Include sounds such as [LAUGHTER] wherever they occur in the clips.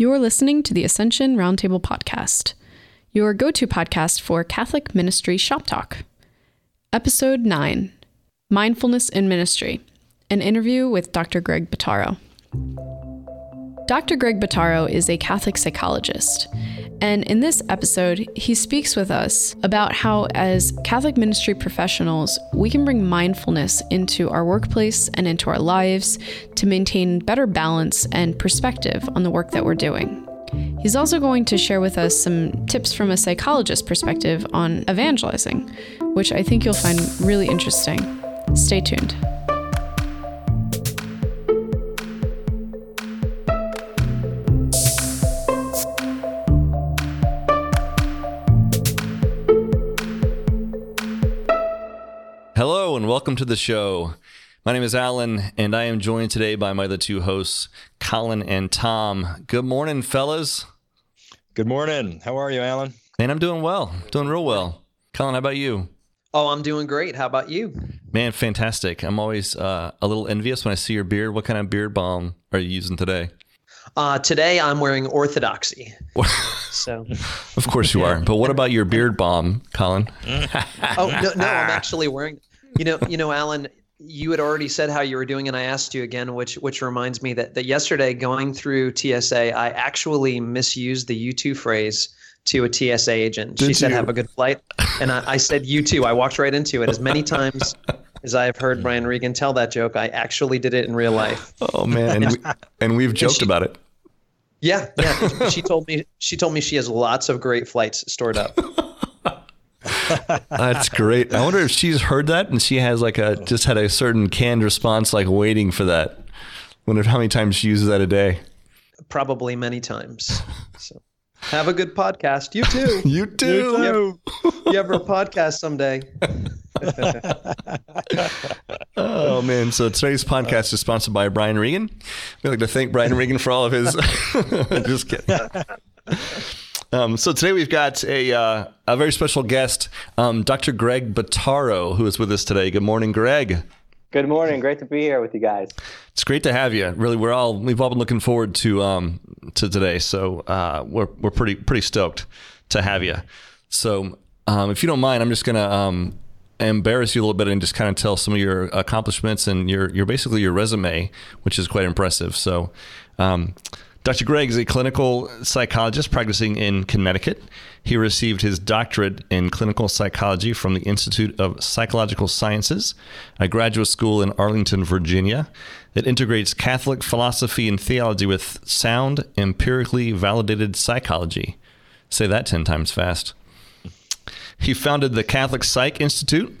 You're listening to the Ascension Roundtable Podcast, your go to podcast for Catholic Ministry Shop Talk. Episode 9 Mindfulness in Ministry, an interview with Dr. Greg Bottaro. Dr. Greg Bottaro is a Catholic psychologist, and in this episode, he speaks with us about how, as Catholic ministry professionals, we can bring mindfulness into our workplace and into our lives to maintain better balance and perspective on the work that we're doing. He's also going to share with us some tips from a psychologist perspective on evangelizing, which I think you'll find really interesting. Stay tuned. Welcome to the show. My name is Alan, and I am joined today by my other two hosts, Colin and Tom. Good morning, fellas. Good morning. How are you, Alan? Man, I'm doing well. Doing real well. Colin, how about you? Oh, I'm doing great. How about you? Man, fantastic. I'm always uh, a little envious when I see your beard. What kind of beard balm are you using today? Uh, today I'm wearing orthodoxy. [LAUGHS] so, of course you are. But what about your beard balm, Colin? [LAUGHS] oh no, no, I'm actually wearing. You know, you know, Alan, you had already said how you were doing, and I asked you again, which which reminds me that that yesterday going through TSA, I actually misused the U two phrase to a TSA agent. Did she said, you? "Have a good flight," and I, I said, "You too." I walked right into it. As many times as I have heard Brian Regan tell that joke, I actually did it in real life. Oh man, and, we, and we've joked she- about it. Yeah, yeah. she told me she told me she has lots of great flights stored up. [LAUGHS] That's great. I wonder if she's heard that and she has like a just had a certain canned response, like waiting for that. Wonder how many times she uses that a day. Probably many times. So have a good podcast. You too. [LAUGHS] You too. You ever a podcast someday? [LAUGHS] Oh man! So today's podcast is sponsored by Brian Regan. We'd like to thank Brian Regan for all of his. [LAUGHS] Just kidding. Um, so today we've got a uh, a very special guest, um, Dr. Greg Bottaro, who is with us today. Good morning, Greg. Good morning. Great to be here with you guys. It's great to have you. Really, we're all we've all been looking forward to um, to today. So uh, we're we're pretty pretty stoked to have you. So um, if you don't mind, I'm just gonna um, embarrass you a little bit and just kind of tell some of your accomplishments and your your basically your resume, which is quite impressive. So. Dr. Greg is a clinical psychologist practicing in Connecticut. He received his doctorate in clinical psychology from the Institute of Psychological Sciences, a graduate school in Arlington, Virginia, that integrates Catholic philosophy and theology with sound, empirically validated psychology. Say that 10 times fast. He founded the Catholic Psych Institute.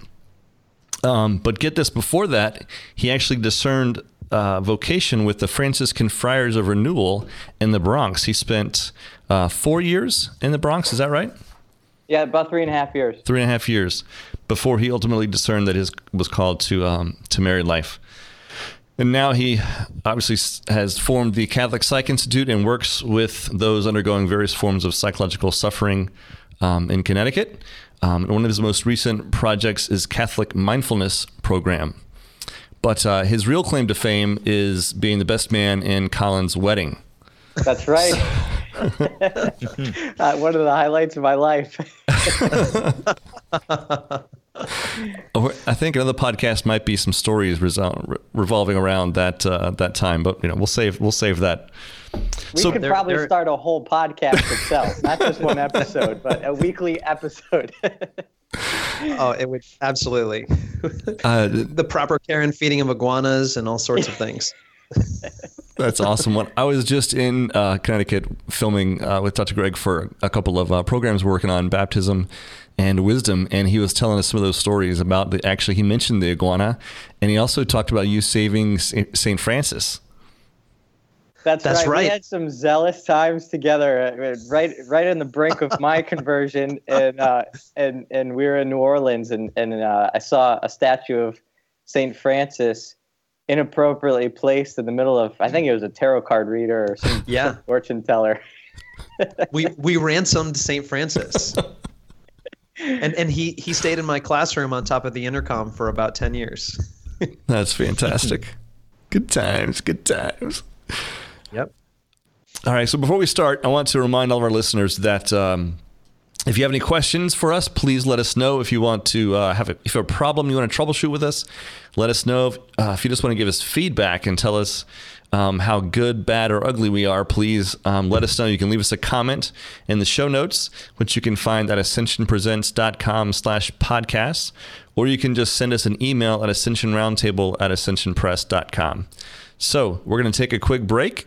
Um, but get this before that, he actually discerned uh, vocation with the Franciscan Friars of Renewal in the Bronx. He spent uh, four years in the Bronx. Is that right? Yeah, about three and a half years. Three and a half years before he ultimately discerned that his was called to um, to married life. And now he obviously has formed the Catholic Psych Institute and works with those undergoing various forms of psychological suffering um, in Connecticut. Um, and one of his most recent projects is Catholic Mindfulness Program. But uh, his real claim to fame is being the best man in Colin's wedding. That's right. [LAUGHS] [LAUGHS] uh, one of the highlights of my life. [LAUGHS] I think another podcast might be some stories revolving around that uh, that time, but you know we'll save we'll save that. We So- could There- probably there- start a whole podcast itself, not just one [LAUGHS] episode, but a weekly episode. [LAUGHS] Oh, it would absolutely. Uh, [LAUGHS] the proper care and feeding of iguanas and all sorts of things. That's awesome. When I was just in uh, Connecticut filming uh, with Dr. Greg for a couple of uh, programs working on baptism and wisdom, and he was telling us some of those stories about the. Actually, he mentioned the iguana, and he also talked about you saving Saint Francis. That's, That's right. We had some zealous times together, uh, right, right on the brink of my [LAUGHS] conversion, and uh, and and we were in New Orleans, and and uh, I saw a statue of Saint Francis inappropriately placed in the middle of, I think it was a tarot card reader or some Yeah, fortune teller. [LAUGHS] we we ransomed Saint Francis, and and he he stayed in my classroom on top of the intercom for about ten years. That's fantastic. good times. Good times. Yep. All right. So before we start, I want to remind all of our listeners that. Um, if you have any questions for us, please let us know. If you want to uh, have a, if you have a problem you want to troubleshoot with us, let us know. If, uh, if you just want to give us feedback and tell us um, how good, bad, or ugly we are, please um, let us know. You can leave us a comment in the show notes, which you can find at ascensionpresents.com slash podcasts, or you can just send us an email at ascensionroundtable at ascensionpress.com. So we're going to take a quick break.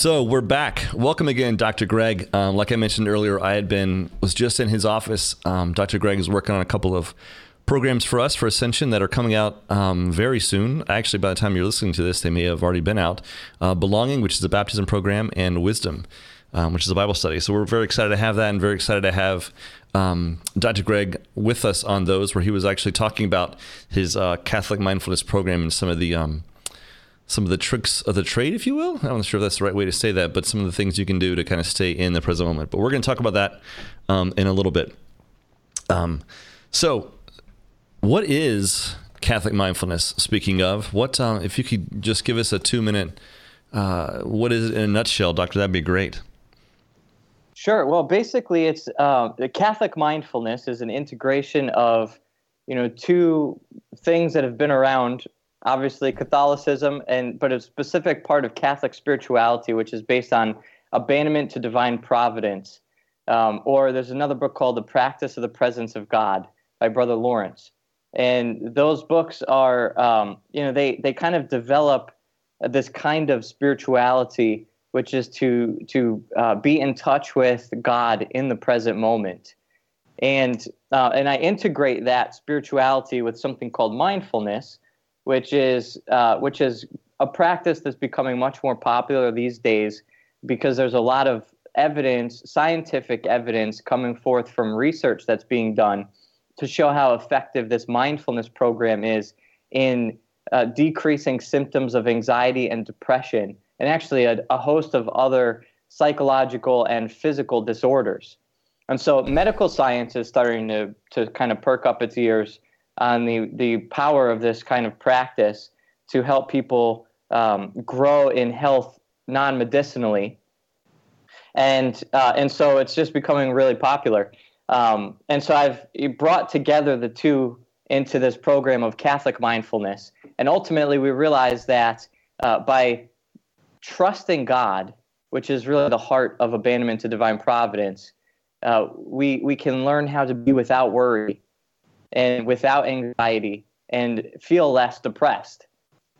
So we're back. Welcome again, Dr. Greg. Um, like I mentioned earlier, I had been was just in his office. Um, Dr. Greg is working on a couple of programs for us for Ascension that are coming out um, very soon. Actually, by the time you're listening to this, they may have already been out. Uh, Belonging, which is a baptism program, and Wisdom, um, which is a Bible study. So we're very excited to have that, and very excited to have um, Dr. Greg with us on those, where he was actually talking about his uh, Catholic mindfulness program and some of the um, some of the tricks of the trade, if you will. I'm not sure if that's the right way to say that, but some of the things you can do to kind of stay in the present moment. But we're going to talk about that um, in a little bit. Um, so, what is Catholic mindfulness? Speaking of, what uh, if you could just give us a two minute, uh, what is it in a nutshell, Doctor? That'd be great. Sure. Well, basically, it's uh, the Catholic mindfulness is an integration of, you know, two things that have been around obviously Catholicism, and but a specific part of Catholic spirituality, which is based on abandonment to divine providence. Um, or there's another book called The Practice of the Presence of God by Brother Lawrence. And those books are, um, you know, they, they kind of develop this kind of spirituality, which is to, to uh, be in touch with God in the present moment. And, uh, and I integrate that spirituality with something called mindfulness, which is uh, which is a practice that's becoming much more popular these days because there's a lot of evidence, scientific evidence coming forth from research that's being done to show how effective this mindfulness program is in uh, decreasing symptoms of anxiety and depression, and actually a, a host of other psychological and physical disorders. And so medical science is starting to, to kind of perk up its ears on the, the power of this kind of practice to help people um, grow in health non medicinally. And, uh, and so it's just becoming really popular. Um, and so I've brought together the two into this program of Catholic mindfulness. And ultimately, we realize that uh, by trusting God, which is really the heart of abandonment to divine providence, uh, we, we can learn how to be without worry and without anxiety and feel less depressed.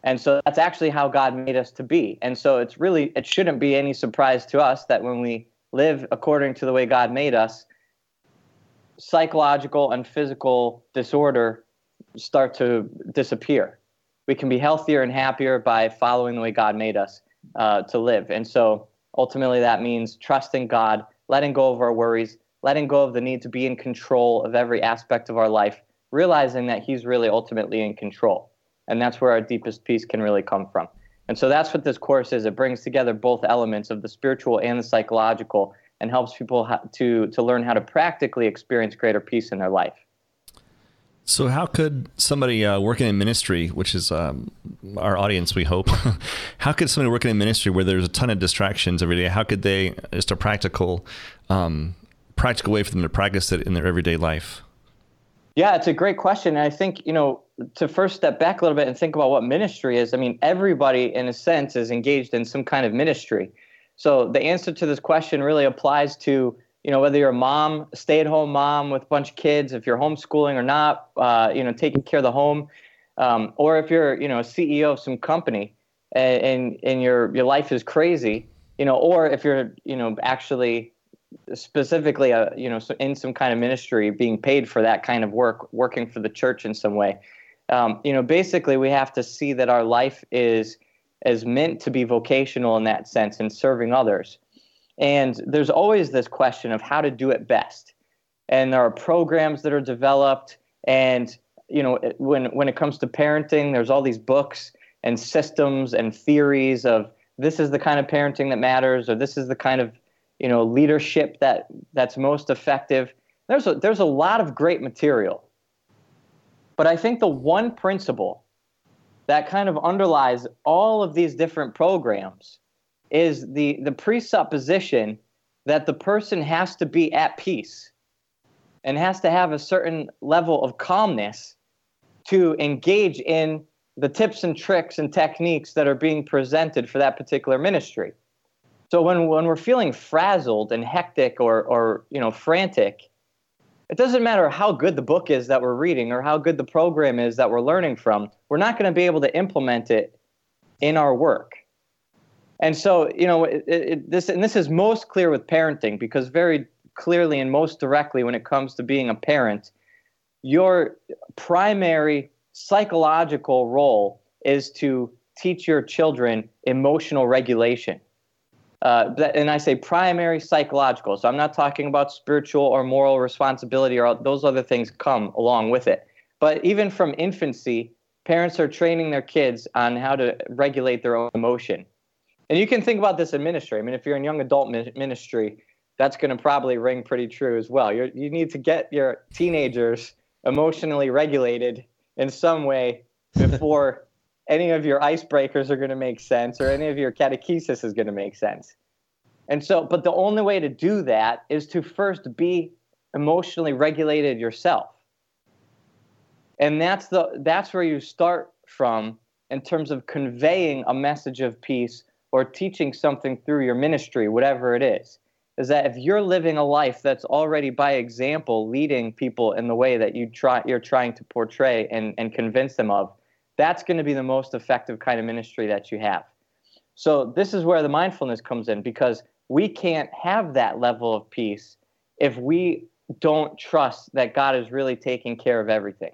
And so that's actually how God made us to be. And so it's really, it shouldn't be any surprise to us that when we live according to the way God made us, psychological and physical disorder start to disappear. We can be healthier and happier by following the way God made us uh, to live. And so ultimately, that means trusting God, letting go of our worries, letting go of the need to be in control of every aspect of our life, realizing that He's really ultimately in control. And that's where our deepest peace can really come from. And so that's what this course is. It brings together both elements of the spiritual and the psychological and helps people to, to learn how to practically experience greater peace in their life. So, how could somebody uh, working in ministry, which is um, our audience, we hope, [LAUGHS] how could somebody working in ministry where there's a ton of distractions every day, how could they, just a practical um, practical way for them to practice it in their everyday life? Yeah, it's a great question. And I think, you know, to first step back a little bit and think about what ministry is, I mean, everybody in a sense is engaged in some kind of ministry. So the answer to this question really applies to, you know, whether you're a mom, stay at home mom with a bunch of kids, if you're homeschooling or not, uh, you know, taking care of the home, um, or if you're, you know, a CEO of some company and, and, and your, your life is crazy, you know, or if you're, you know, actually specifically a uh, you know in some kind of ministry being paid for that kind of work working for the church in some way um, you know basically we have to see that our life is is meant to be vocational in that sense and serving others And there's always this question of how to do it best. And there are programs that are developed. And, you know, when, when it comes to parenting, there's all these books and systems and theories of this is the kind of parenting that matters or this is the kind of, you know, leadership that that's most effective. There's a, there's a lot of great material. But I think the one principle that kind of underlies all of these different programs is the the presupposition that the person has to be at peace and has to have a certain level of calmness to engage in the tips and tricks and techniques that are being presented for that particular ministry. So when, when we're feeling frazzled and hectic or, or you know frantic, it doesn't matter how good the book is that we're reading or how good the program is that we're learning from. We're not going to be able to implement it in our work. And so, you know, it, it, this and this is most clear with parenting because very clearly and most directly when it comes to being a parent, your primary psychological role is to teach your children emotional regulation. Uh, and I say primary psychological. So I'm not talking about spiritual or moral responsibility or those other things come along with it. But even from infancy, parents are training their kids on how to regulate their own emotion. And you can think about this in ministry. I mean, if you're in young adult ministry, that's going to probably ring pretty true as well. you you need to get your teenagers emotionally regulated in some way before any of your icebreakers are going to make sense or any of your catechesis is going to make sense. And so, but the only way to do that is to first be emotionally regulated yourself. And that's the that's where you start from in terms of conveying a message of peace or teaching something through your ministry, whatever it is, is that if you're living a life that's already by example leading people in the way that you try you're trying to portray and, and convince them of, that's going to be the most effective kind of ministry that you have. So this is where the mindfulness comes in because we can't have that level of peace if we don't trust that God is really taking care of everything.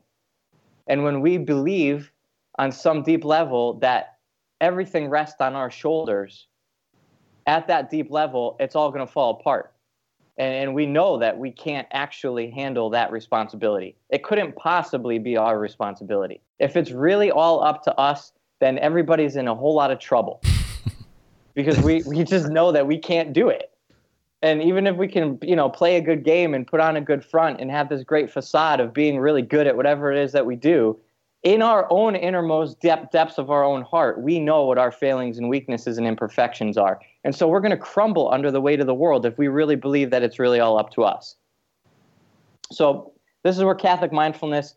And when we believe on some deep level that everything rests on our shoulders, at that deep level, it's all going to fall apart. And, and, we know that we can't actually handle that responsibility. It couldn't possibly be our responsibility. If it's really all up to us, then everybody's in a whole lot of trouble [LAUGHS] because we, we just know that we can't do it. And even if we can, you know, play a good game and put on a good front and have this great facade of being really good at whatever it is that we do, in our own innermost depth, depths of our own heart, we know what our failings and weaknesses and imperfections are. And so we're going to crumble under the weight of the world if we really believe that it's really all up to us. So, this is where Catholic mindfulness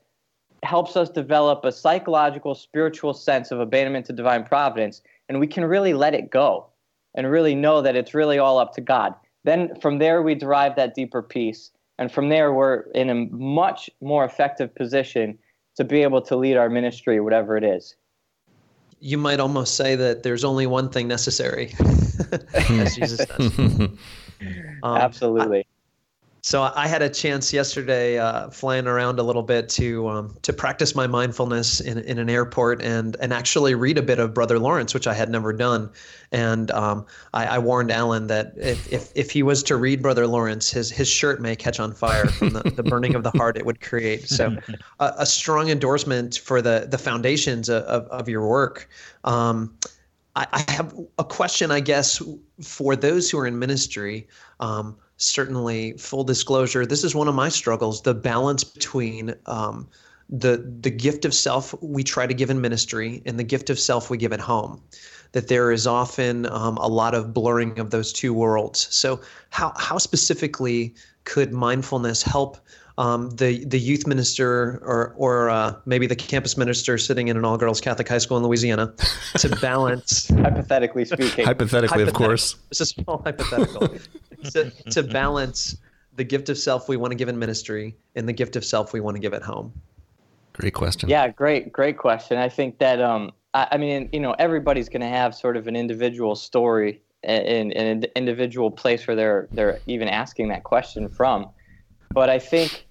helps us develop a psychological, spiritual sense of abandonment to divine providence, and we can really let it go and really know that it's really all up to God. Then from there, we derive that deeper peace. And from there, we're in a much more effective position to be able to lead our ministry, whatever it is. You might almost say that there's only one thing necessary, [LAUGHS] [LAUGHS] as Jesus does. [LAUGHS] Um, Absolutely. So I had a chance yesterday, uh, flying around a little bit to um, to practice my mindfulness in, in an airport and and actually read a bit of Brother Lawrence, which I had never done. And um, I, I, warned Alan that if, if if he was to read Brother Lawrence, his his shirt may catch on fire from the, the burning of the heart it would create. So a, a strong endorsement for the the foundations of, of, of your work. Um, I, I, have a question, I guess, for those who are in ministry. Certainly full disclosure this is one of my struggles the balance between um, the the gift of self we try to give in ministry and the gift of self we give at home that there is often um, a lot of blurring of those two worlds. So how how specifically could mindfulness help um, the the youth minister or or uh, maybe the campus minister sitting in an all girls Catholic high school in Louisiana to [LAUGHS] balance hypothetically speaking. Hypothetically, of course. It's a small hypothetical. [LAUGHS] To, to balance the gift of self we want to give in ministry and the gift of self we want to give at home. Great question. Yeah great great question. I think that um I, mean you know everybody's going to have sort of an individual story in, in an individual place where they're they're even asking that question from but I think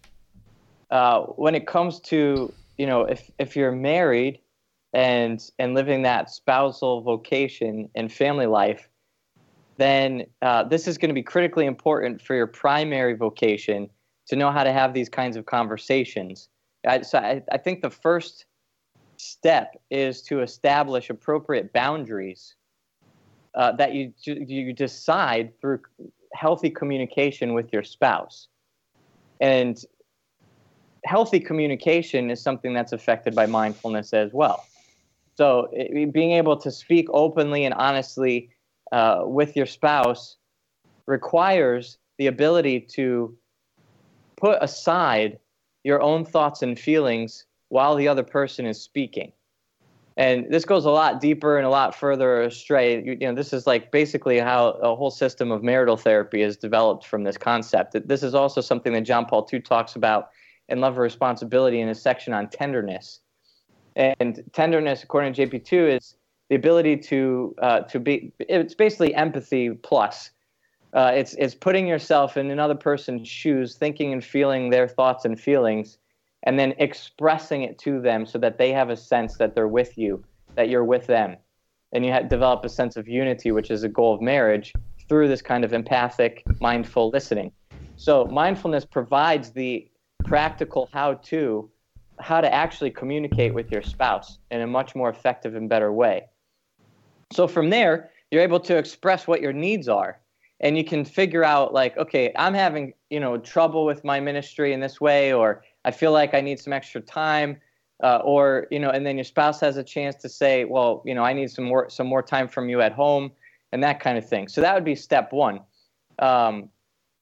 uh, when it comes to you know if if you're married and and living that spousal vocation and family life then uh, this is going to be critically important for your primary vocation to know how to have these kinds of conversations. I, so I, I think the first step is to establish appropriate boundaries uh, that you you decide through healthy communication with your spouse, and healthy communication is something that's affected by mindfulness as well. So it, being able to speak openly and honestly uh, with your spouse requires the ability to put aside your own thoughts and feelings while the other person is speaking. And this goes a lot deeper and a lot further astray. You, you, know, this is like basically how a whole system of marital therapy is developed from this concept. This is also something that John Paul II talks about in Love and Responsibility in his section on tenderness. And tenderness, according to JP2, is the ability to uh, to be. It's basically empathy plus. Uh, it's it's putting yourself in another person's shoes, thinking and feeling their thoughts and feelings, and then expressing it to them so that they have a sense that they're with you, that you're with them, and you develop a sense of unity, which is a goal of marriage through this kind of empathic, mindful listening. So mindfulness provides the practical how-to how to actually communicate with your spouse in a much more effective and better way. So from there, you're able to express what your needs are and you can figure out like okay, I'm having, you know, trouble with my ministry in this way or I feel like I need some extra time uh, or, you know, and then your spouse has a chance to say, well, you know, I need some more some more time from you at home and that kind of thing. So that would be step 1. Um,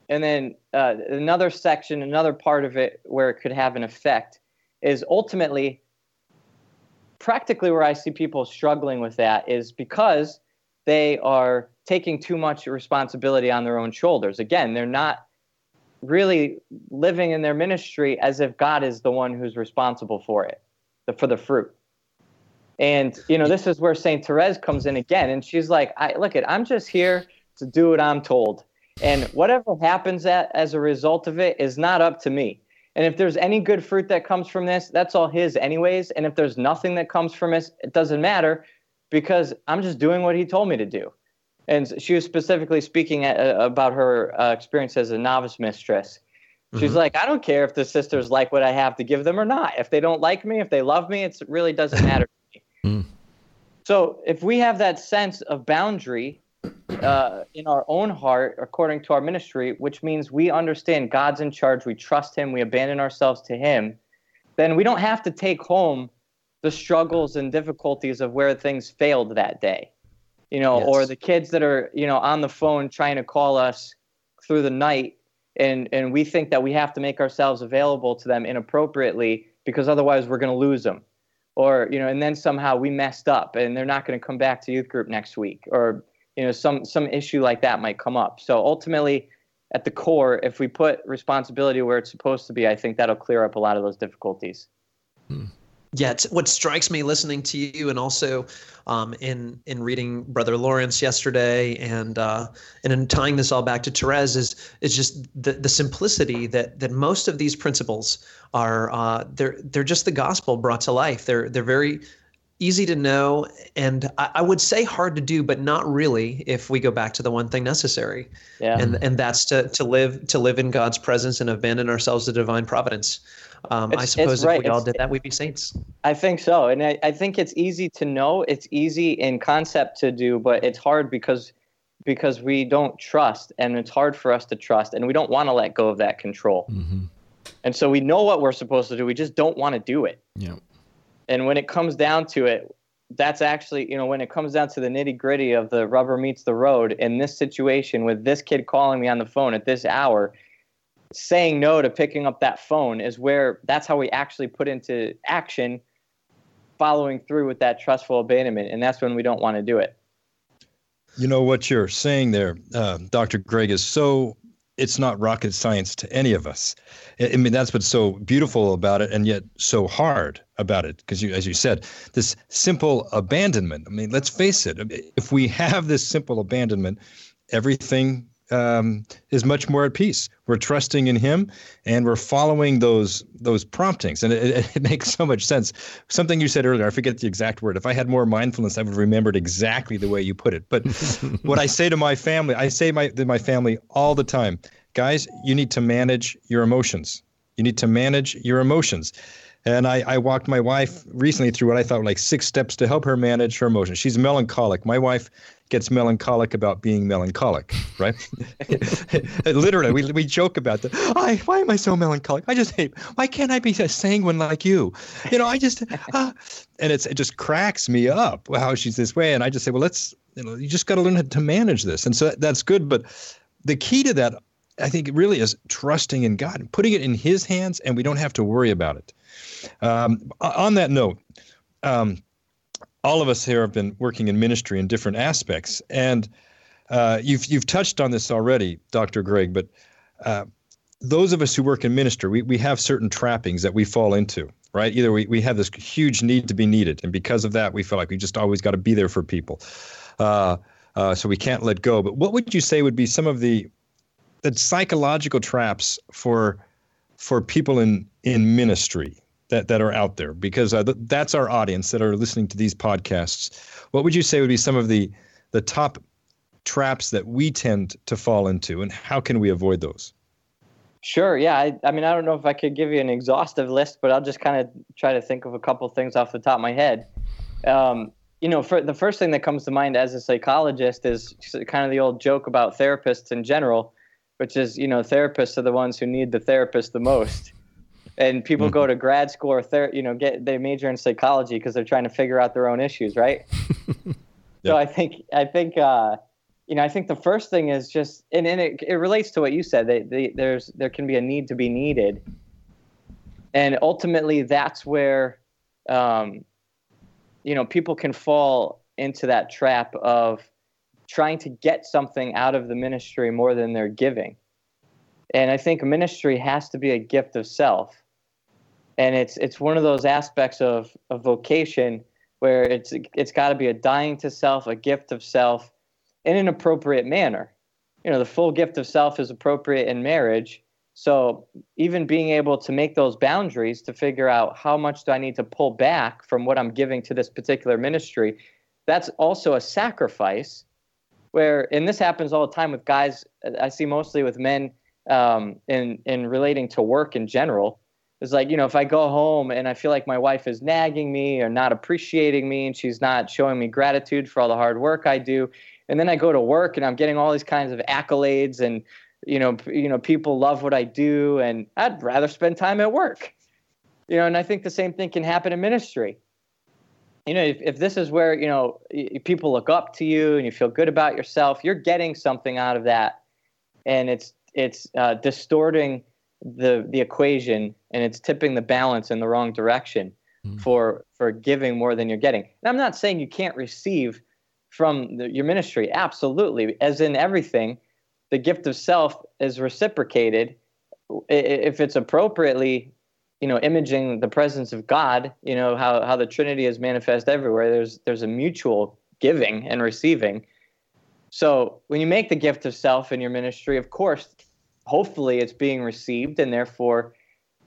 and then uh, another section, another part of it where it could have an effect is ultimately practically where I see people struggling with that is because they are taking too much responsibility on their own shoulders. Again, they're not really living in their ministry as if God is the one who's responsible for it, for the fruit. And you know, this is where Saint Therese comes in again, and she's like, "I look at, I'm just here to do what I'm told, and whatever happens at, as a result of it is not up to me. And if there's any good fruit that comes from this, that's all his, anyways. And if there's nothing that comes from this, it doesn't matter because I'm just doing what he told me to do. And she was specifically speaking at, uh, about her uh, experience as a novice mistress. She's mm-hmm. like, I don't care if the sisters like what I have to give them or not. If they don't like me, if they love me, it really doesn't [LAUGHS] matter to me. Mm. So if we have that sense of boundary uh, in our own heart according to our ministry, which means we understand God's in charge, we trust Him, we abandon ourselves to Him, then we don't have to take home the struggles and difficulties of where things failed that day. You know, yes. or the kids that are, you know, on the phone trying to call us through the night and and we think that we have to make ourselves available to them inappropriately because otherwise we're going to lose them. Or, you know, and then somehow we messed up and they're not going to come back to youth group next week or you know some some issue like that might come up so ultimately at the core if we put responsibility where it's supposed to be i think that'll clear up a lot of those difficulties hmm. Yeah what strikes me listening to you and also um, in in reading brother lawrence yesterday and uh, and in tying this all back to Therese is is just the, the simplicity that that most of these principles are uh, they're they're just the gospel brought to life. They're they're very easy to know and I, I, would say hard to do but not really if we go back to the one thing necessary. Yeah. and and that's to to live to live in god's presence and abandon ourselves to divine providence. Um, i suppose if right. we all did that we'd be saints. I think so. And I, I think it's easy to know it's easy in concept to do but it's hard because because we don't trust and it's hard for us to trust and we don't want to let go of that control. Mm-hmm. and so we know what we're supposed to do we just don't want to do it. Yeah and when it comes down to it, that's actually, you know, when it comes down to the nitty gritty of the rubber meets the road in this situation with this kid calling me on the phone at this hour, saying no to picking up that phone is where that's how we actually put into action following through with that trustful abandonment. And that's when we don't want to do it. You know, what you're saying there, uh, Dr. Greg, is so it's not rocket science to any of us. I mean, that's what's so beautiful about it, and yet so hard about it. Because you, as you said, this simple abandonment. I mean, let's face it. If we have this simple abandonment, everything um, is much more at peace. We're trusting in Him, and we're following those those promptings, and it, it, [LAUGHS] makes so much sense. Something you said earlier, I forget the exact word. If I had more mindfulness, I would have remembered exactly the way you put it. But [LAUGHS] what I say to my family, I say my to my family all the time, guys, you need to manage your emotions. You need to manage your emotions. And I, I walked my wife recently through what I thought were like six steps to help her manage her emotions. She's melancholic. My wife gets melancholic about being melancholic, right? [LAUGHS] Literally, we, we joke about that. I, why am I so melancholic? I just hate, why can't I be a sanguine like you? You know, I just, uh, and it's, it just cracks me up how she's this way. And I just say, well, let's, you know, you just got to learn how to manage this. And so that's good. But the key to that, I think, it really is trusting in God, and putting it in His hands, and we don't have to worry about it. Um, on that note, um, all of us here have been working in ministry in different aspects, and uh, you've you've touched on this already, Dr. Greg. But uh, those of us who work in ministry, we, we have certain trappings that we fall into, right? Either we, we have this huge need to be needed, and because of that, we feel like we just always got to be there for people. Uh, uh, so we can't let go. But what would you say would be some of the the psychological traps for for people in in ministry that, that are out there because uh, th- that's our audience that are listening to these podcasts. What would you say would be some of the the top traps that we tend to fall into, and how can we avoid those? Sure. Yeah. I, I mean, I don't know if I could give you an exhaustive list, but I'll just kind of try to think of a couple things off the top of my head. Um, you know, for the first thing that comes to mind as a psychologist is kind of the old joke about therapists in general, which is, you know, therapists are the ones who need the therapist the most. And people mm-hmm. go to grad school or ther- you know get they major in psychology because they're trying to figure out their own issues right? [LAUGHS] So i think i think uh, you know i think the first thing is just and, and it, it relates to what you said they, they, there's there can be a need to be needed. And ultimately that's where um, you know people can fall into that trap of trying to get something out of the ministry more than they're giving and i think ministry has to be a gift of self and it's it's one of those aspects of, of vocation where it's it's got to be a dying to self, a gift of self, in an appropriate manner. You know, the full gift of self is appropriate in marriage. So even being able to make those boundaries to figure out how much do I need to pull back from what I'm giving to this particular ministry, that's also a sacrifice. Where and this happens all the time with guys. I see mostly with men um, in in relating to work in general it's like you know if i go home and i feel like my wife is nagging me or not appreciating me and she's not showing me gratitude for all the hard work i do and then i go to work and i'm getting all these kinds of accolades and you know you know people love what i do and i'd rather spend time at work you know and i think the same thing can happen in ministry you know if, if this is where you know people look up to you and you feel good about yourself you're getting something out of that and it's it's uh, distorting the the equation and it's tipping the balance in the wrong direction mm. for for giving more than you're getting. And I'm not saying you can't receive from the, your ministry. Absolutely, as in everything, the gift of self is reciprocated if it's appropriately you know imaging the presence of god you know how, how the trinity is manifest everywhere there's there's a mutual giving and receiving. So when you make the gift of self in your ministry of course hopefully it's being received and therefore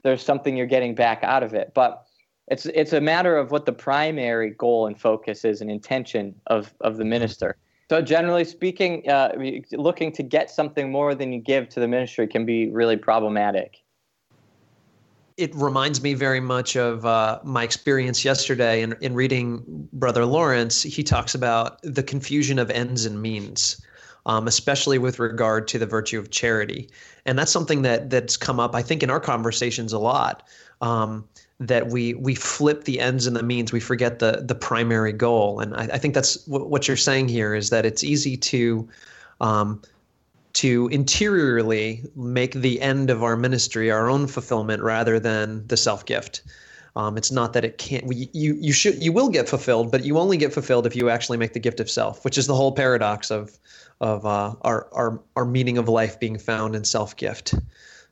there's something you're getting back out of it. But it's it's a matter of what the primary goal and focus is and intention of of the minister. So generally speaking uh, looking to get something more than you give to the ministry can be really problematic it reminds me very much of uh, my experience yesterday in, in reading brother lawrence he talks about the confusion of ends and means um, especially with regard to the virtue of charity. And that's something that that's come up, I think, in our conversations a lot. Um, that we we flip the ends and the means, we forget the the primary goal. And I, I think that's w- what you're saying here is that it's easy to um, to interiorly make the end of our ministry our own fulfillment rather than the self gift. Um, it's not that it can't. You you should you will get fulfilled, but you only get fulfilled if you actually make the gift of self, which is the whole paradox of of uh, our, our our meaning of life being found in self gift.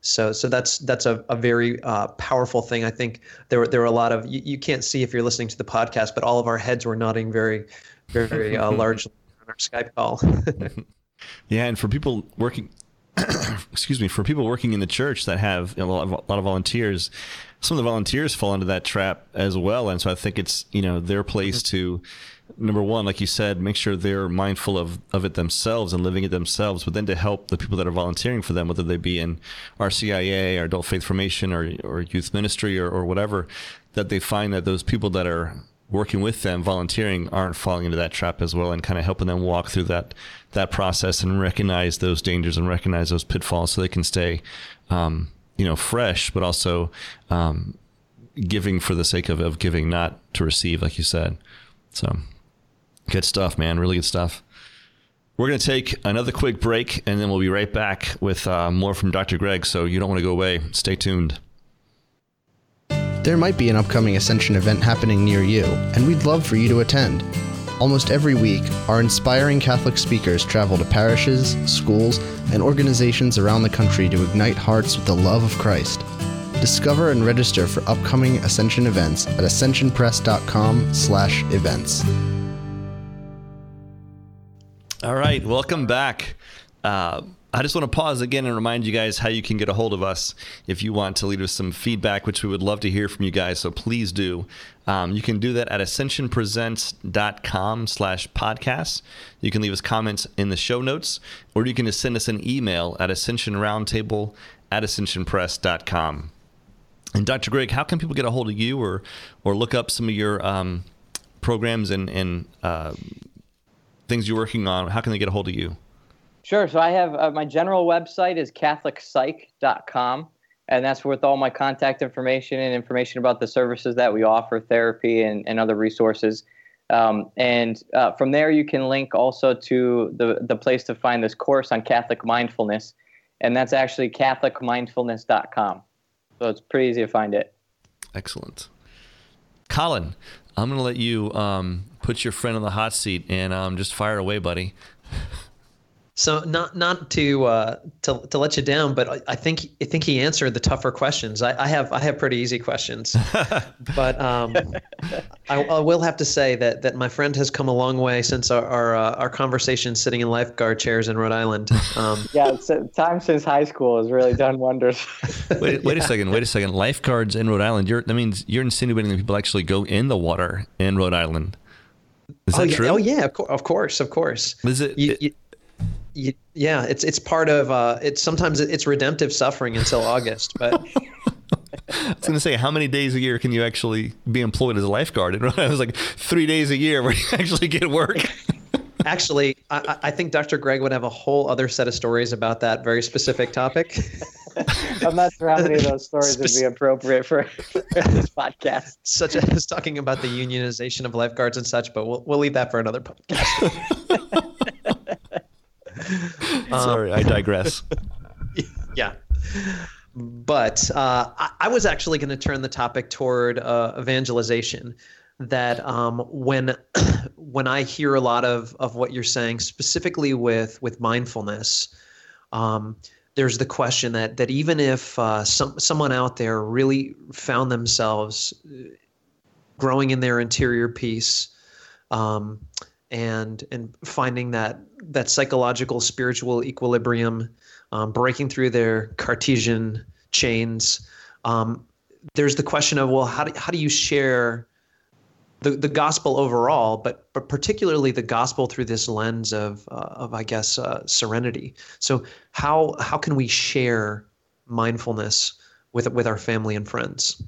So so that's that's a, a very uh, powerful thing. I think there were there were a lot of you, you can't see if you're listening to the podcast, but all of our heads were nodding very very uh, [LAUGHS] largely on our Skype call. [LAUGHS] Yeah, and for people working, [COUGHS] excuse me, for people working in the church that have a lot, of, a lot of volunteers, some of the volunteers fall into that trap as well. And so I think it's you know their place mm-hmm. to number one, like you said, make sure they're mindful of, of it themselves and living it themselves, but then to help the people that are volunteering for them, whether they be in RCIA or adult faith formation or, or youth ministry or, or whatever, that they find that those people that are working with them, volunteering, aren't falling into that trap as well and kind of helping them walk through that, that process and recognize those dangers and recognize those pitfalls so they can stay, um, you know, fresh, but also, um, giving for the sake of, of giving, not to receive, like you said. So Good stuff, man. Really good stuff. We're going to take another quick break and then we'll be right back with uh, more from Dr. Greg. So you don't want to go away. Stay tuned. There might be an upcoming Ascension event happening near you, and we'd love for you to attend. Almost every week, our inspiring Catholic speakers travel to parishes, schools, and organizations around the country to ignite hearts with the love of Christ. Discover and register for upcoming Ascension events at ascensionpress.com/events. All right, welcome back. Uh, I just want to pause again and remind you guys how you can get a hold of us if you want to leave us some feedback, which we would love to hear from you guys. So please do. Um, you can do that at ascensionpresents.com slash podcast. You can leave us comments in the show notes, or you can just send us an email at ascensionroundtable at ascensionpress.com. And Dr. Greg, how can people get a hold of you or, or look up some of your um, programs and, and uh, things you're working on, how can they get a hold of you? Sure. So I have uh, my general website is catholicpsych.com, and that's with all my contact information and information about the services that we offer, therapy and, and other resources. Um, and uh, from there, you can link also to the, the place to find this course on Catholic mindfulness, and that's actually catholicmindfulness.com. So it's pretty easy to find it. Excellent. Colin, I'm going to let you um, put your friend on the hot seat and um, just fire away, buddy. [LAUGHS] So not not to uh, to to let you down, but I think I think he answered the tougher questions. I, I have I have pretty easy questions, [LAUGHS] but um, I, I, will have to say that that my friend has come a long way since our our, uh, our conversation sitting in lifeguard chairs in Rhode Island. Um, [LAUGHS] yeah, time since high school has really done wonders. [LAUGHS] wait, wait yeah. a second. Wait a second. Lifeguards in Rhode Island. You're that means you're insinuating that people actually go in the water in Rhode Island. Is oh, that yeah. true? Oh yeah, of, co- of course, of course. Is it? You, it you, you, yeah, it's it's part of uh, it's sometimes it's redemptive suffering until August, but. [LAUGHS] I was going to say, how many days a year can you actually be employed as a lifeguard? And [LAUGHS] I was like, three days a year where [LAUGHS] you actually get work. Actually, I, I, think Dr. Greg would have a whole other set of stories about that very specific topic. I'm not sure how many of those stories would be appropriate for, for this podcast. Such as talking about the unionization of lifeguards and such, but we'll we'll leave that for another podcast. [LAUGHS] Sorry, I digress. [LAUGHS] yeah. But uh, I, I, was actually going to turn the topic toward uh, evangelization. That um, when [COUGHS] when I hear a lot of, of what you're saying, specifically with with mindfulness, um, there's the question that that even if uh, some someone out there really found themselves uh, growing in their interior peace, um, and and finding that that psychological spiritual equilibrium, um, breaking through their Cartesian chains. Um, there's the question of well, how do, how do you share the, the gospel overall, but but particularly the gospel through this lens of uh, of I guess uh, serenity. So how how can we share mindfulness with with our family and friends?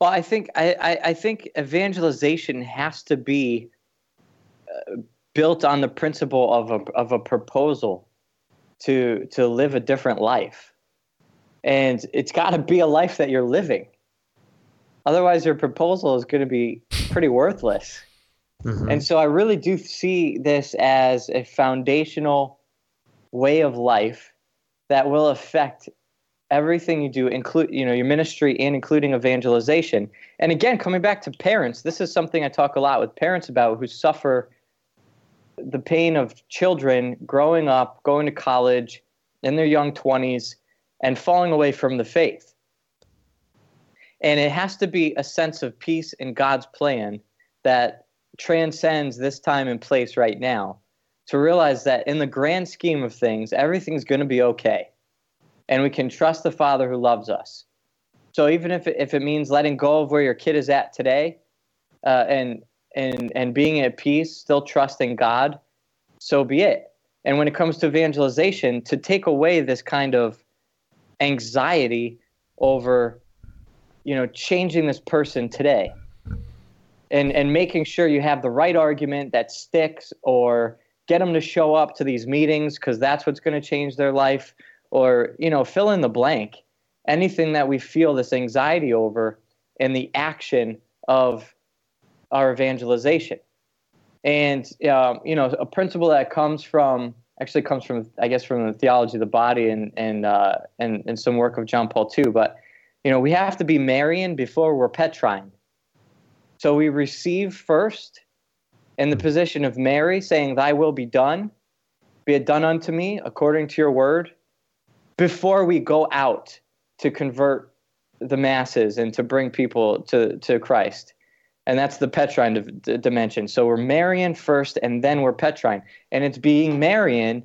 Well, I think I, I, I think evangelization has to be built on the principle of a of a proposal to to live a different life, and it's got to be a life that you're living. Otherwise, your proposal is going to be pretty worthless. Mm-hmm. And so, I really do see this as a foundational way of life that will affect everything you do include you know your ministry and including evangelization and again coming back to parents this is something i talk a lot with parents about who suffer the pain of children growing up, going to college in their young 20s, and falling away from the faith. And it has to be a sense of peace in God's plan that transcends this time and place right now. to realize that in the grand scheme of things, everything's going to be okay. And we can trust the Father who loves us. So even if it, if it means letting go of where your kid is at today uh, and, and, and being at peace, still trusting God, so be it. And when it comes to evangelization, to take away this kind of anxiety over, you know, changing this person today and, and making sure you have the right argument that sticks or get them to show up to these meetings because that's what's going to change their life or you know fill in the blank anything that we feel this anxiety over and the action of our evangelization. And um, you know a principle that comes from actually comes from i guess from the theology of the body and and uh, and, and some work of john paul ii but you know we have to be marian before we're petrine. So we receive first in the position of Mary, saying, Thy will be done, be it done unto me according to your word, before we go out to convert the masses and to bring people to, to Christ. And that's the Petrine d- dimension. So we're Marian first, and then we're Petrine. And it's being Marian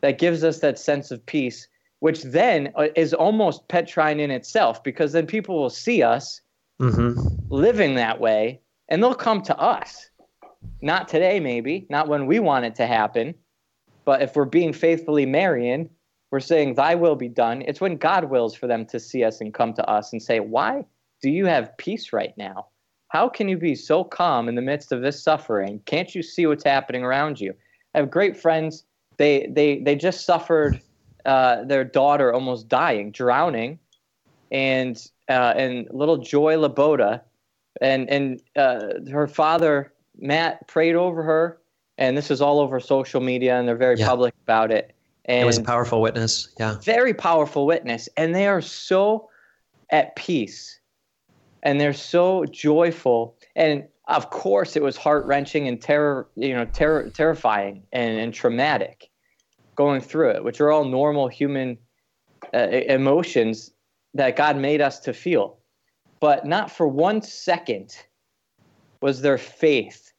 that gives us that sense of peace, which then uh, is almost Petrine in itself, because then people will see us mm-hmm. living that way, and they'll come to us not today, maybe, not when we want it to happen. But if we're being faithfully Marian, we're saying, Thy will be done. It's when God wills for them to see us and come to us and say, Why do you have peace right now? How can you be so calm in the midst of this suffering? Can't you see what's happening around you? I have great friends. They they they just suffered uh, their daughter almost dying, drowning, and uh, and little Joy Laboda, and and uh, her father Matt prayed over her, and this is all over social media, and they're very yeah. public about it. And it was a powerful witness. Yeah. Very powerful witness. And they are so at peace and they're so joyful. And of course, it was heart wrenching and terror, you know, terror, terrifying and, and traumatic going through it, which are all normal human uh, emotions that God made us to feel. But not for one second was their faith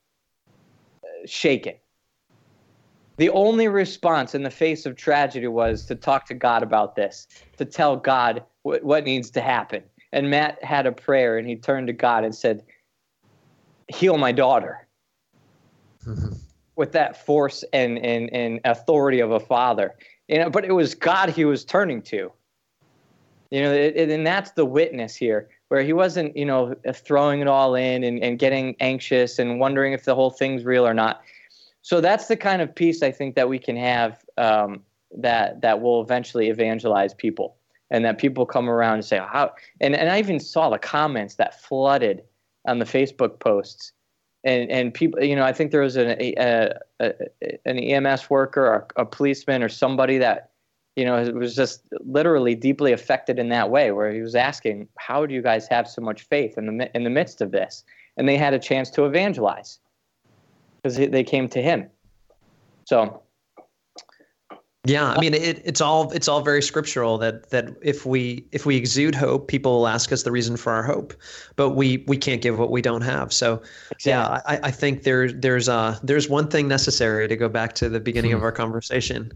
shaken. The only response in the face of tragedy was to talk to God about this, to tell God what, what needs to happen. And Matt had a prayer and he turned to God and said, Heal my daughter. Mm-hmm. With that force and, and, and authority of a father. You know, but it was God he was turning to. You know, it, it, and that's the witness here where he wasn't, you know, throwing it all in and, and getting anxious and wondering if the whole thing's real or not. So that's the kind of peace I think that we can have um, that that will eventually evangelize people and that people come around and say how and, and I even saw the comments that flooded on the Facebook posts and and people you know I think there was an a, a, a, an EMS worker or a policeman or somebody that you know, was just literally deeply affected in that way, where he was asking, "How do you guys have so much faith in the in the midst of this?" And they had a chance to evangelize because they came to him. So, yeah, I mean, it, it's all it's all very scriptural that that if we if we exude hope, people will ask us the reason for our hope, but we we can't give what we don't have. So, exactly. yeah, I, I think there there's uh there's one thing necessary to go back to the beginning hmm of our conversation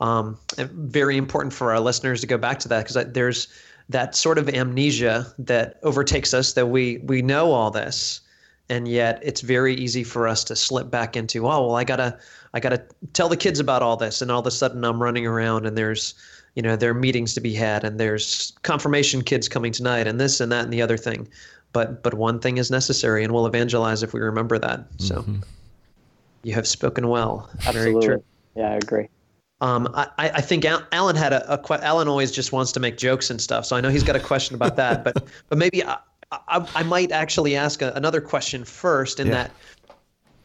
um, very important for our listeners to go back to that because there's that sort of amnesia that overtakes us that we we know all this and yet it's very easy for us to slip back into oh well i gotta i gotta tell the kids about all this and all of a sudden i'm running around and there's you know there are meetings to be had and there's confirmation kids coming tonight and this and that and the other thing but but one thing is necessary and we'll evangelize if we remember that so mm-hmm. you have spoken well absolutely yeah i agree um, I, I think Alan had a, a Alan always just wants to make jokes and stuff, so I know he's got a question about that. But [LAUGHS] but maybe I, I, I might actually ask a, another question first, in yeah. that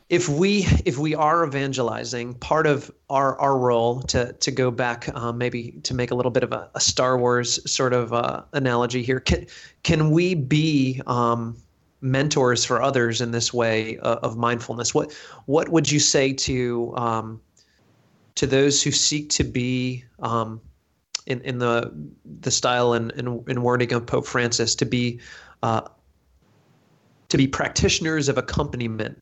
if we if we are evangelizing, part of our our role to to go back um, maybe to make a little bit of a, a Star Wars sort of uh, analogy here, can can we be um, mentors for others in this way of, of mindfulness? What what would you say to um, to those who seek to be um, in, in the the style and, and, and wording of Pope Francis to be uh, to be practitioners of accompaniment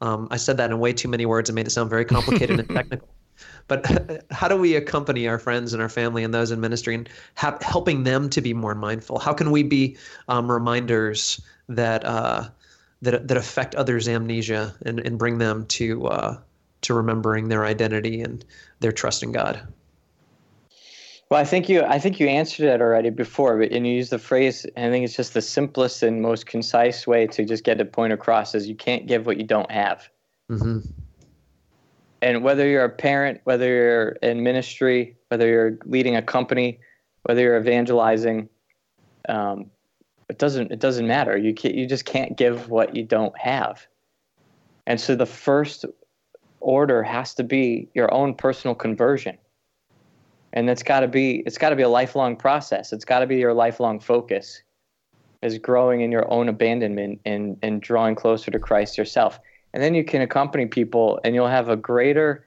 Um, I said that in way too many words and made it sound very complicated and [LAUGHS] technical. But [LAUGHS] how do we accompany our friends and our family and those in ministry and have, helping them to be more mindful? How can we be um, reminders that uh, that that affect others' amnesia and, and bring them to uh, to remembering their identity and their trust in God? Well, I think you I think you answered it already before, but and you use the phrase, and I think it's just the simplest and most concise way to just get a point across is you can't give what you don't have. Mm-hmm. And whether you're a parent, whether you're in ministry, whether you're leading a company, whether you're evangelizing, um, it doesn't it doesn't matter. You can, you just can't give what you don't have. And so the first order has to be your own personal conversion and it's got to be it's got to be a lifelong process. It's got to be your lifelong focus is growing in your own abandonment and and drawing closer to christ yourself. And then you can accompany people and you'll have a greater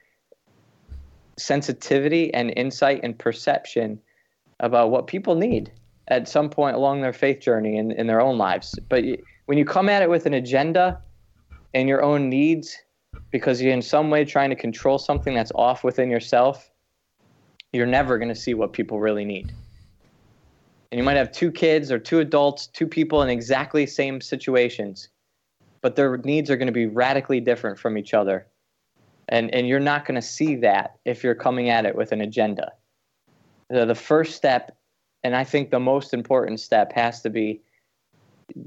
sensitivity and insight and perception about what people need at some point along their faith journey in, in their own lives. But when you come at it with an agenda and your own needs because you're in some way trying to control something that's off within yourself you're never going to see what people really need. And you might have two kids or two adults, two people in exactly same situations, but their needs are going to be radically different from each other. And, and you're not going to see that if you're coming at it with an agenda. So the first step, and I think the most important step, has to be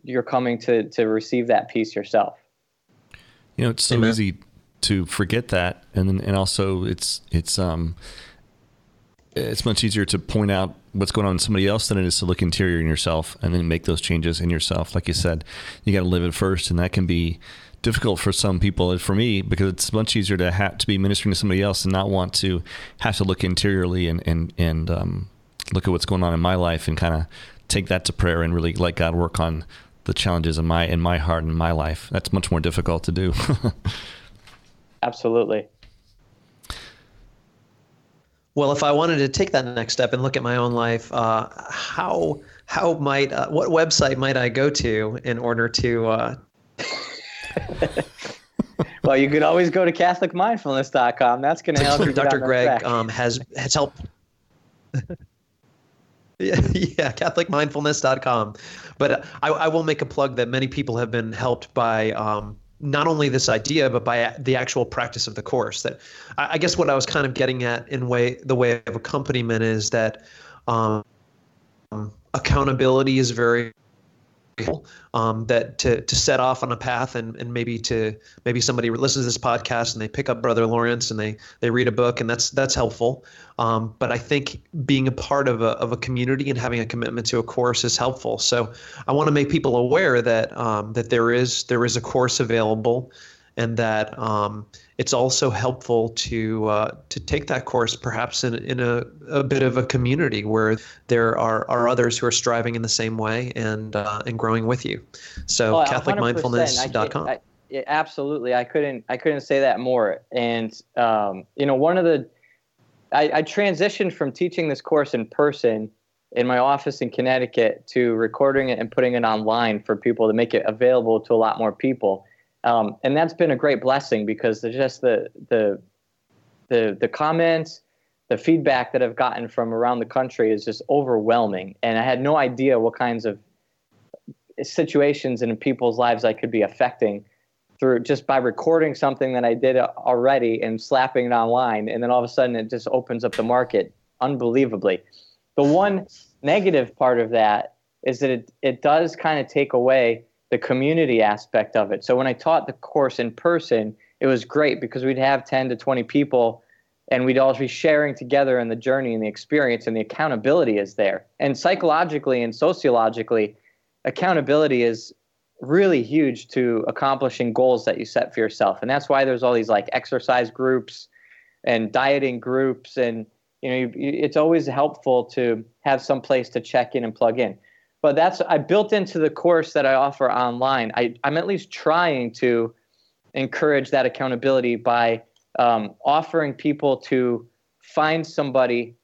you're coming to, to receive that peace yourself. You know, it's so Amen. easy to forget that, and and also it's it's um it's much easier to point out what's going on in somebody else than it is to look interior in yourself and then make those changes in yourself. Like you said, you got to live it first, and that can be difficult for some people. And for me, because it's much easier to have to be ministering to somebody else and not want to have to look interiorly and and and um, look at what's going on in my life and kind of take that to prayer and really let God work on the challenges in my in my heart and my life. That's much more difficult to do. [LAUGHS] Absolutely. Well, if I wanted to take that next step and look at my own life, uh, how how might uh, what website might I go to in order to? Uh... [LAUGHS] well, you could always go to CatholicMindfulness.com. That's going to help you. Dr. Greg um, has has helped. [LAUGHS] yeah, yeah, CatholicMindfulness.com. But I, I will make a plug that many people have been helped by. Um, not only this idea, but by the actual practice of the course. That I guess what I was kind of getting at in way the way of accompaniment is that um, accountability is very um, that to, to set off on a path and, and maybe to maybe somebody listens to this podcast and they pick up brother Lawrence and they they read a book and that's that's helpful. Um, but I think being a part of a, of a community and having a commitment to a course is helpful. So I want to make people aware that um, that there is there is a course available and that um, it's also helpful to uh, to take that course perhaps in, in a, a bit of a community where there are, are others who are striving in the same way and uh, and growing with you. So oh, CatholicMindfulness.com. I, I, absolutely, I couldn't I couldn't say that more. And um, you know, one of the I, I transitioned from teaching this course in person in my office in Connecticut to recording it and putting it online for people to make it available to a lot more people. Um, and that's been a great blessing because there's just the the the the comments, the feedback that I've gotten from around the country is just overwhelming, and I had no idea what kinds of situations in people's lives I could be affecting through just by recording something that I did already and slapping it online, and then all of a sudden it just opens up the market unbelievably. The one negative part of that is that it, it does kind of take away the community aspect of it. So when I taught the course in person, it was great because we'd have 10 to 20 people and we'd all be sharing together in the journey and the experience and the accountability is there. And psychologically and sociologically, accountability is really huge to accomplishing goals that you set for yourself. And that's why there's all these like exercise groups and dieting groups and you know it's always helpful to have some place to check in and plug in but that's I built into the course that I offer online. I, I'm at least trying to encourage that accountability by um, offering people to find somebody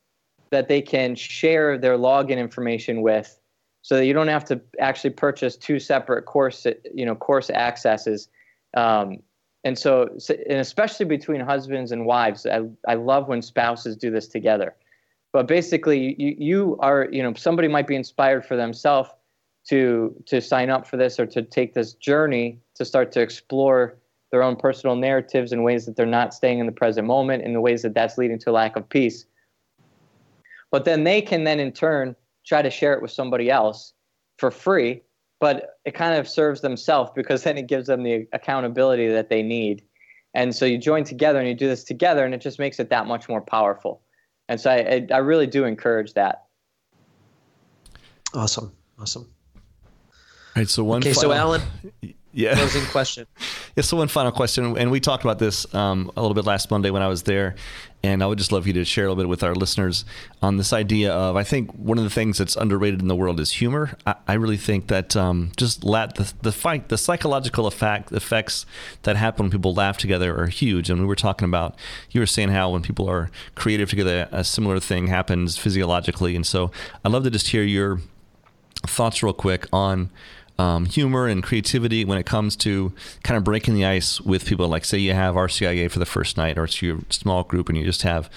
that they can share their login information with, so that you don't have to actually purchase two separate course you know course accesses. Um, and so, and especially between husbands and wives, I, I love when spouses do this together. But basically, you, you are, you know, somebody might be inspired for themselves to to sign up for this or to take this journey to start to explore their own personal narratives in ways that they're not staying in the present moment, in the ways that that's leading to lack of peace. But then they can then in turn try to share it with somebody else for free but it kind of serves themselves because then it gives them the accountability that they need. And so you join together and you do this together, and it just makes it that much more powerful. And so I, I really do encourage that. Awesome. Awesome. All right. So one. Okay. Final, so Alan. [LAUGHS] Yeah. Closing question. [LAUGHS] yeah. So one final question, and we talked about this um, a little bit last Monday when I was there, and I would just love you to share a little bit with our listeners on this idea of I think one of the things that's underrated in the world is humor. I, I really think that um, just let the the fight the psychological effect effects that happen when people laugh together are huge. And we were talking about you were saying how when people are creative together, a similar thing happens physiologically. And so I'd love to just hear your thoughts real quick on um, humor and creativity when it comes to kind of breaking the ice with people. Like, say you have RCIA for the first night, or it's your small group, and you just have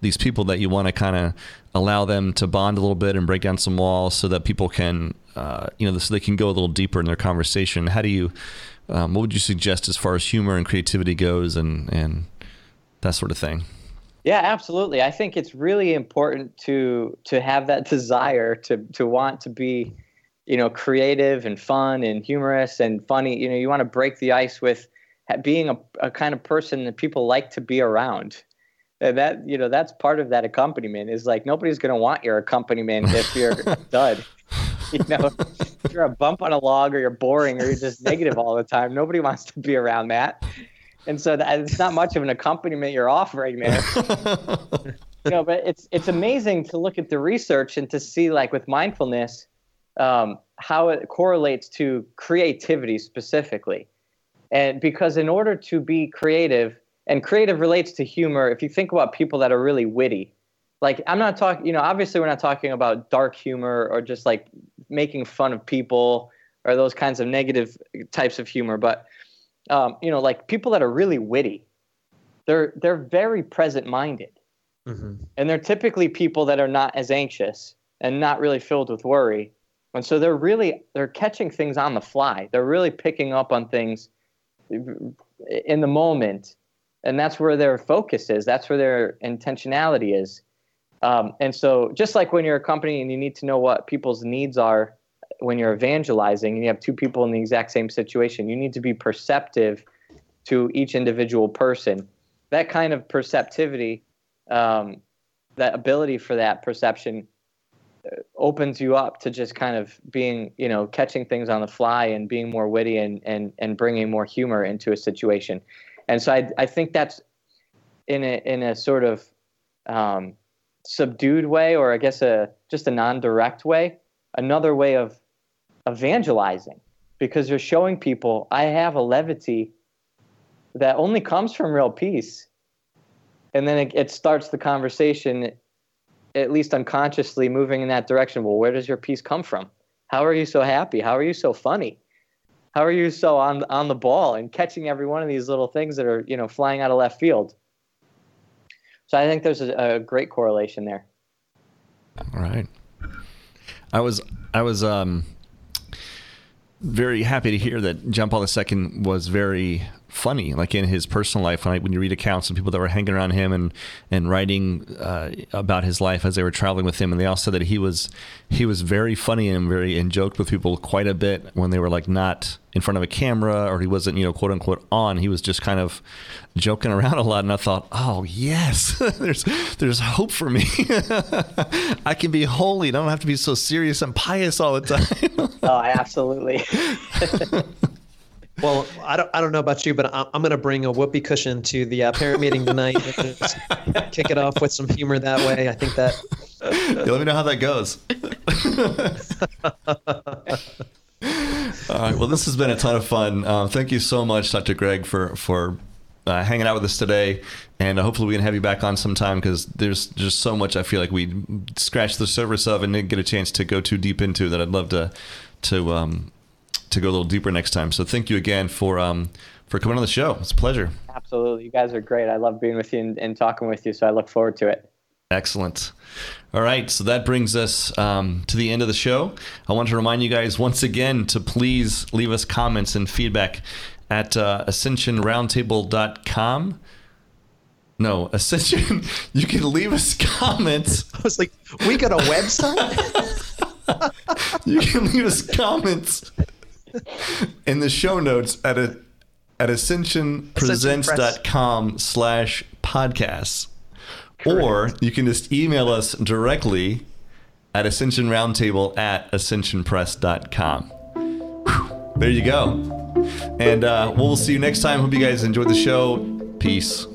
these people that you want to kind of allow them to bond a little bit and break down some walls so that people can, uh, you know, so they can go a little deeper in their conversation. How do you, um, what would you suggest as far as humor and creativity goes, and and that sort of thing? Yeah, absolutely. I think it's really important to to have that [LAUGHS] desire to to want to be you know, creative and fun and humorous and funny. You know, you want to break the ice with being a, a kind of person that people like to be around. And that you know, that's part of that accompaniment is like nobody's going to want your accompaniment [LAUGHS] if you're a dud. You know, if you're a bump on a log or you're boring or you're just negative all the time, nobody wants to be around that. And so that, it's not much of an accompaniment you're offering there. [LAUGHS] you know, but it's it's amazing to look at the research and to see like with mindfulness um, how it correlates to creativity specifically. And because in order to be creative, and creative relates to humor, if you think about people that are really witty, like I'm not talking, you know, obviously we're not talking about dark humor or just like making fun of people or those kinds of negative types of humor, but um, you know, like people that are really witty, they're they're very present minded, mm-hmm. and they're typically people that are not as anxious and not really filled with worry, and so they're really they're catching things on the fly. They're really picking up on things in the moment, and that's where their focus is. That's where their intentionality is. Um, and so, just like when you're a company and you need to know what people's needs are when you're evangelizing, and you have two people in the exact same situation, you need to be perceptive to each individual person. That kind of perceptivity, um, that ability for that perception opens you up to just kind of being, you know, catching things on the fly and being more witty and and and bringing more humor into a situation. And so I I think that's in a in a sort of um, subdued way, or I guess a just a non-direct way, another way of evangelizing, because you're showing people I have a levity that only comes from real peace, and then it, it starts the conversation at least unconsciously moving in that direction. Well, where does your peace come from? How are you so happy? How are you so funny? How are you so on on the ball and catching every one of these little things that are you know flying out of left field? So I think there's a, a great correlation there. All right. I was I was um, very happy to hear that John Paul II was very funny, like in his personal life. When, I, when you read accounts of people that were hanging around him and and writing uh, about his life as they were traveling with him, and they all said that he was he was very funny and very and joked with people quite a bit when they were like not in front of a camera or he wasn't you know quote unquote on. He was just kind of joking around a lot, and I thought, oh yes, [LAUGHS] there's there's hope for me. [LAUGHS] I can be holy. I don't have to be so serious and pious all the time. oh, absolutely. [LAUGHS] Well, I don't, I don't know about you, but I'm, I'm going to bring a whoopee cushion to the uh, parent meeting tonight. [LAUGHS] kick it off with some humor that way. I think that. Yeah, let me know how that goes. [LAUGHS] All right. Well, this has been a ton of fun. Um, thank you so much, Dr. Greg, for for uh, hanging out with us today, and uh, hopefully we can have you back on sometime because there's just so much I feel like we scratched the surface of and didn't get a chance to go too deep into that. I'd love to to um, to go a little deeper next time. So thank you again for um, for coming on the show. It's a pleasure. Absolutely. You guys are great. I love being with you and, and talking with you. So I look forward to it. Excellent. All right, so that brings us um, to the end of the show. I want to remind you guys once again to please leave us comments and feedback at uh, ascensionroundtable.com. No, Ascension, [LAUGHS] you can leave us comments. I was like, we got a website? [LAUGHS] you can leave us comments [LAUGHS] in the show notes at a, at ascensionpresents.com slash podcasts. Or you can just email us directly at ascensionroundtable at ascensionpress.com. Whew, there you go. And uh, we'll see you next time. Hope you guys enjoyed the show. Peace.